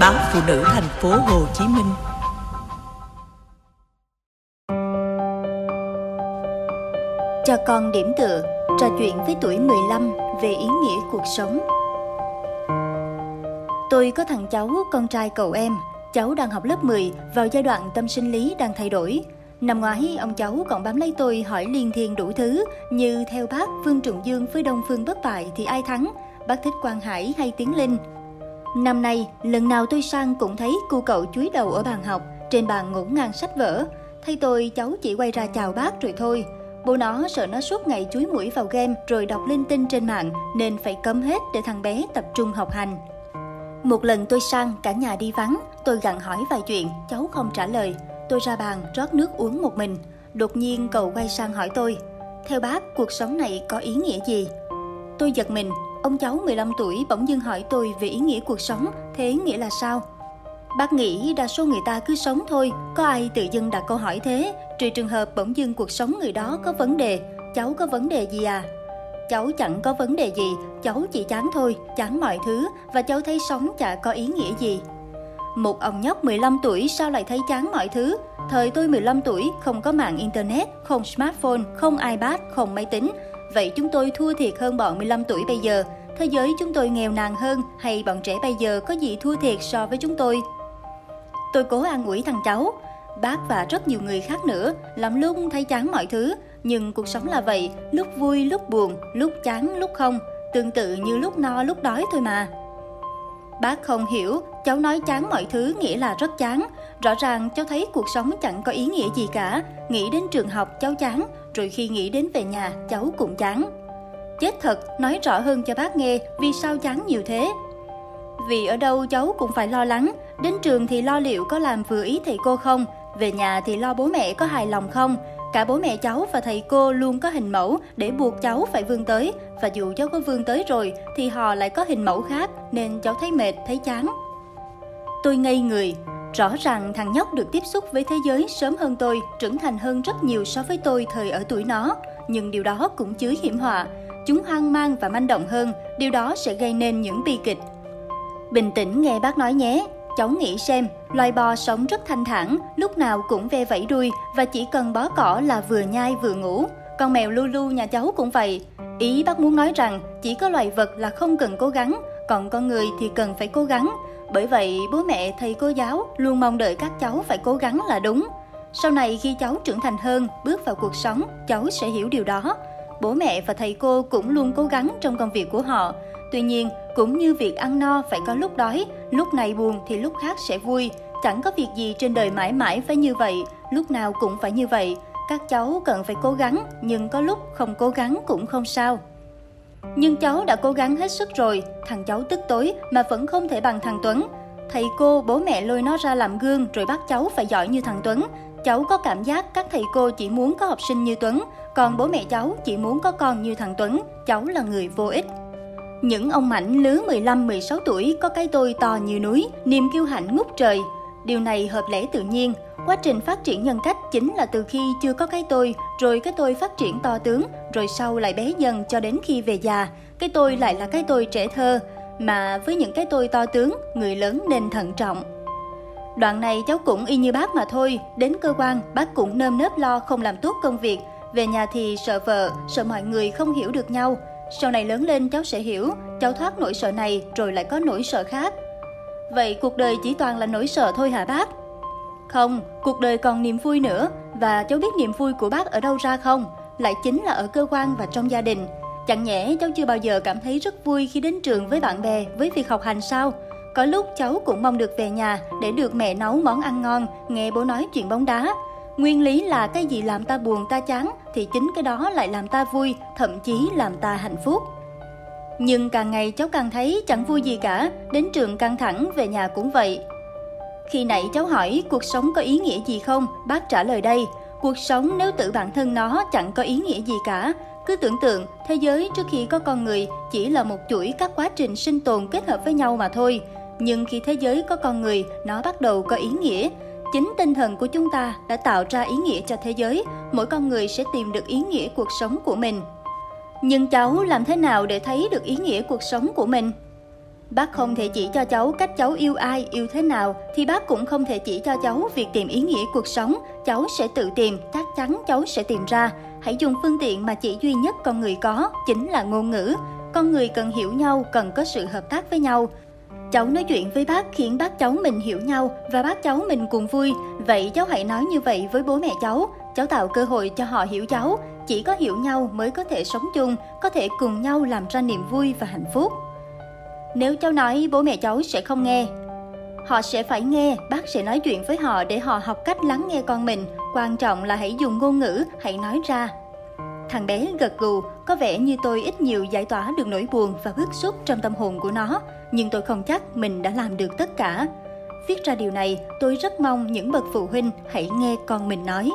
báo phụ nữ thành phố Hồ Chí Minh. Cho con điểm tựa, trò chuyện với tuổi 15 về ý nghĩa cuộc sống. Tôi có thằng cháu, con trai cậu em. Cháu đang học lớp 10, vào giai đoạn tâm sinh lý đang thay đổi. Năm ngoái, ông cháu còn bám lấy tôi hỏi liên thiên đủ thứ, như theo bác Vương Trùng Dương với Đông Phương bất bại thì ai thắng, bác thích Quang Hải hay Tiến Linh. Năm nay, lần nào tôi sang cũng thấy cu cậu chúi đầu ở bàn học, trên bàn ngổn ngang sách vở. Thay tôi, cháu chỉ quay ra chào bác rồi thôi. Bố nó sợ nó suốt ngày chúi mũi vào game rồi đọc linh tinh trên mạng nên phải cấm hết để thằng bé tập trung học hành. Một lần tôi sang, cả nhà đi vắng, tôi gặng hỏi vài chuyện, cháu không trả lời. Tôi ra bàn, rót nước uống một mình. Đột nhiên cậu quay sang hỏi tôi, theo bác, cuộc sống này có ý nghĩa gì? Tôi giật mình, ông cháu 15 tuổi bỗng dưng hỏi tôi về ý nghĩa cuộc sống, thế nghĩa là sao? Bác nghĩ đa số người ta cứ sống thôi, có ai tự dưng đặt câu hỏi thế, trừ trường hợp bỗng dưng cuộc sống người đó có vấn đề, cháu có vấn đề gì à? Cháu chẳng có vấn đề gì, cháu chỉ chán thôi, chán mọi thứ và cháu thấy sống chả có ý nghĩa gì. Một ông nhóc 15 tuổi sao lại thấy chán mọi thứ? Thời tôi 15 tuổi, không có mạng internet, không smartphone, không iPad, không máy tính. Vậy chúng tôi thua thiệt hơn bọn 15 tuổi bây giờ. Thế giới chúng tôi nghèo nàn hơn hay bọn trẻ bây giờ có gì thua thiệt so với chúng tôi? Tôi cố an ủi thằng cháu. Bác và rất nhiều người khác nữa, lắm lúc thấy chán mọi thứ. Nhưng cuộc sống là vậy, lúc vui, lúc buồn, lúc chán, lúc không. Tương tự như lúc no, lúc đói thôi mà. Bác không hiểu, cháu nói chán mọi thứ nghĩa là rất chán. Rõ ràng cháu thấy cuộc sống chẳng có ý nghĩa gì cả. Nghĩ đến trường học cháu chán, rồi khi nghĩ đến về nhà cháu cũng chán. Chết thật, nói rõ hơn cho bác nghe vì sao chán nhiều thế. Vì ở đâu cháu cũng phải lo lắng, đến trường thì lo liệu có làm vừa ý thầy cô không, về nhà thì lo bố mẹ có hài lòng không, Cả bố mẹ cháu và thầy cô luôn có hình mẫu để buộc cháu phải vươn tới và dù cháu có vươn tới rồi thì họ lại có hình mẫu khác nên cháu thấy mệt, thấy chán. Tôi ngây người, rõ ràng thằng nhóc được tiếp xúc với thế giới sớm hơn tôi, trưởng thành hơn rất nhiều so với tôi thời ở tuổi nó, nhưng điều đó cũng chứa hiểm họa. Chúng hoang mang và manh động hơn, điều đó sẽ gây nên những bi kịch. Bình tĩnh nghe bác nói nhé, cháu nghĩ xem, loài bò sống rất thanh thản, lúc nào cũng ve vẫy đuôi và chỉ cần bó cỏ là vừa nhai vừa ngủ. Con mèo Lulu nhà cháu cũng vậy. Ý bác muốn nói rằng chỉ có loài vật là không cần cố gắng, còn con người thì cần phải cố gắng. Bởi vậy, bố mẹ, thầy cô giáo luôn mong đợi các cháu phải cố gắng là đúng. Sau này khi cháu trưởng thành hơn, bước vào cuộc sống, cháu sẽ hiểu điều đó. Bố mẹ và thầy cô cũng luôn cố gắng trong công việc của họ. Tuy nhiên, cũng như việc ăn no phải có lúc đói, lúc này buồn thì lúc khác sẽ vui. Chẳng có việc gì trên đời mãi mãi phải như vậy, lúc nào cũng phải như vậy. Các cháu cần phải cố gắng, nhưng có lúc không cố gắng cũng không sao. Nhưng cháu đã cố gắng hết sức rồi, thằng cháu tức tối mà vẫn không thể bằng thằng Tuấn. Thầy cô, bố mẹ lôi nó ra làm gương rồi bắt cháu phải giỏi như thằng Tuấn. Cháu có cảm giác các thầy cô chỉ muốn có học sinh như Tuấn, còn bố mẹ cháu chỉ muốn có con như thằng Tuấn. Cháu là người vô ích. Những ông mảnh lứa 15-16 tuổi có cái tôi to như núi, niềm kiêu hãnh ngút trời. Điều này hợp lẽ tự nhiên. Quá trình phát triển nhân cách chính là từ khi chưa có cái tôi, rồi cái tôi phát triển to tướng, rồi sau lại bé dần cho đến khi về già. Cái tôi lại là cái tôi trẻ thơ, mà với những cái tôi to tướng, người lớn nên thận trọng. Đoạn này cháu cũng y như bác mà thôi, đến cơ quan bác cũng nơm nớp lo không làm tốt công việc, về nhà thì sợ vợ, sợ mọi người không hiểu được nhau, sau này lớn lên cháu sẽ hiểu, cháu thoát nỗi sợ này rồi lại có nỗi sợ khác. Vậy cuộc đời chỉ toàn là nỗi sợ thôi hả bác? Không, cuộc đời còn niềm vui nữa và cháu biết niềm vui của bác ở đâu ra không? Lại chính là ở cơ quan và trong gia đình. Chẳng nhẽ cháu chưa bao giờ cảm thấy rất vui khi đến trường với bạn bè, với việc học hành sao? Có lúc cháu cũng mong được về nhà để được mẹ nấu món ăn ngon, nghe bố nói chuyện bóng đá, Nguyên lý là cái gì làm ta buồn ta chán thì chính cái đó lại làm ta vui, thậm chí làm ta hạnh phúc. Nhưng càng ngày cháu càng thấy chẳng vui gì cả, đến trường căng thẳng, về nhà cũng vậy. Khi nãy cháu hỏi cuộc sống có ý nghĩa gì không, bác trả lời đây, cuộc sống nếu tự bản thân nó chẳng có ý nghĩa gì cả. Cứ tưởng tượng, thế giới trước khi có con người chỉ là một chuỗi các quá trình sinh tồn kết hợp với nhau mà thôi. Nhưng khi thế giới có con người, nó bắt đầu có ý nghĩa, Chính tinh thần của chúng ta đã tạo ra ý nghĩa cho thế giới, mỗi con người sẽ tìm được ý nghĩa cuộc sống của mình. Nhưng cháu làm thế nào để thấy được ý nghĩa cuộc sống của mình? Bác không thể chỉ cho cháu cách cháu yêu ai, yêu thế nào, thì bác cũng không thể chỉ cho cháu việc tìm ý nghĩa cuộc sống. Cháu sẽ tự tìm, chắc chắn cháu sẽ tìm ra. Hãy dùng phương tiện mà chỉ duy nhất con người có, chính là ngôn ngữ. Con người cần hiểu nhau, cần có sự hợp tác với nhau. Cháu nói chuyện với bác khiến bác cháu mình hiểu nhau và bác cháu mình cùng vui. Vậy cháu hãy nói như vậy với bố mẹ cháu. Cháu tạo cơ hội cho họ hiểu cháu. Chỉ có hiểu nhau mới có thể sống chung, có thể cùng nhau làm ra niềm vui và hạnh phúc. Nếu cháu nói bố mẹ cháu sẽ không nghe, họ sẽ phải nghe, bác sẽ nói chuyện với họ để họ học cách lắng nghe con mình. Quan trọng là hãy dùng ngôn ngữ, hãy nói ra. Thằng bé gật gù, có vẻ như tôi ít nhiều giải tỏa được nỗi buồn và bức xúc trong tâm hồn của nó, nhưng tôi không chắc mình đã làm được tất cả. Viết ra điều này, tôi rất mong những bậc phụ huynh hãy nghe con mình nói.